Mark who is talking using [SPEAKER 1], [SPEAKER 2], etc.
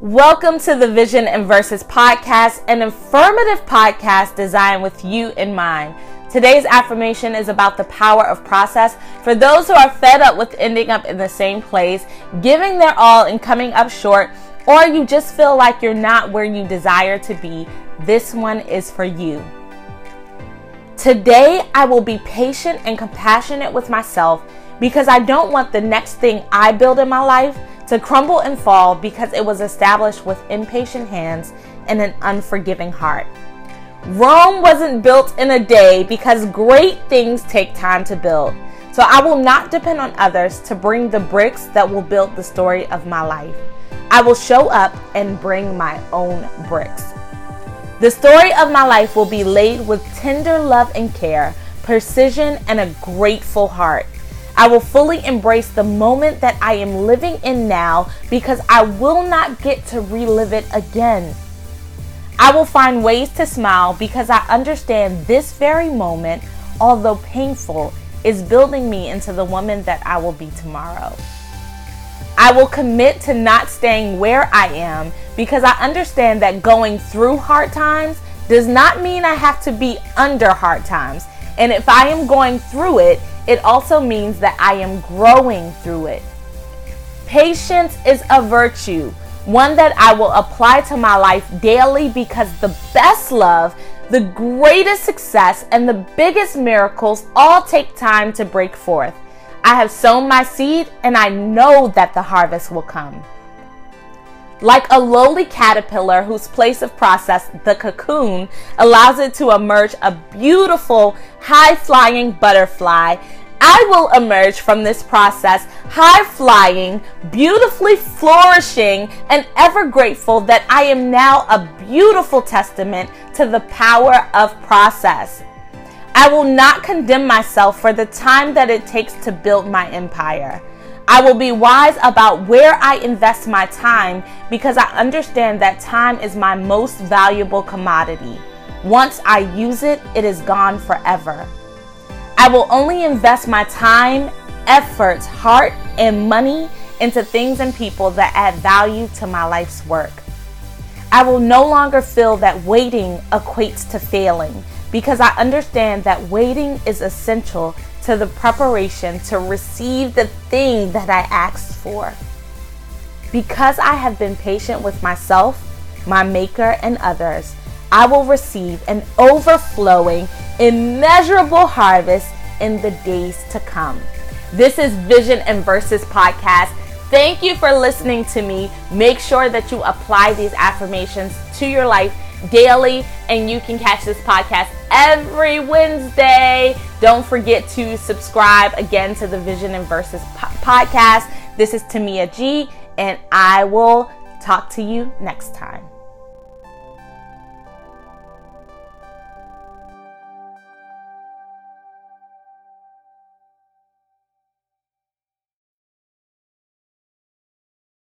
[SPEAKER 1] Welcome to the Vision and Verses podcast, an informative podcast designed with you in mind. Today's affirmation is about the power of process. For those who are fed up with ending up in the same place, giving their all and coming up short, or you just feel like you're not where you desire to be, this one is for you. Today, I will be patient and compassionate with myself because I don't want the next thing I build in my life to crumble and fall because it was established with impatient hands and an unforgiving heart. Rome wasn't built in a day because great things take time to build. So I will not depend on others to bring the bricks that will build the story of my life. I will show up and bring my own bricks. The story of my life will be laid with tender love and care, precision, and a grateful heart. I will fully embrace the moment that I am living in now because I will not get to relive it again. I will find ways to smile because I understand this very moment, although painful, is building me into the woman that I will be tomorrow. I will commit to not staying where I am because I understand that going through hard times does not mean I have to be under hard times. And if I am going through it, it also means that I am growing through it. Patience is a virtue, one that I will apply to my life daily because the best love, the greatest success, and the biggest miracles all take time to break forth. I have sown my seed and I know that the harvest will come. Like a lowly caterpillar whose place of process, the cocoon, allows it to emerge a beautiful, high flying butterfly, I will emerge from this process high flying, beautifully flourishing, and ever grateful that I am now a beautiful testament to the power of process. I will not condemn myself for the time that it takes to build my empire. I will be wise about where I invest my time because I understand that time is my most valuable commodity. Once I use it, it is gone forever. I will only invest my time, effort, heart, and money into things and people that add value to my life's work. I will no longer feel that waiting equates to failing because I understand that waiting is essential to the preparation to receive the thing that I asked for. Because I have been patient with myself, my Maker, and others, I will receive an overflowing, immeasurable harvest in the days to come. This is Vision and Verses podcast. Thank you for listening to me. Make sure that you apply these affirmations to your life daily, and you can catch this podcast every Wednesday. Don't forget to subscribe again to the Vision and Verses po- podcast. This is Tamia G, and I will talk to you next time.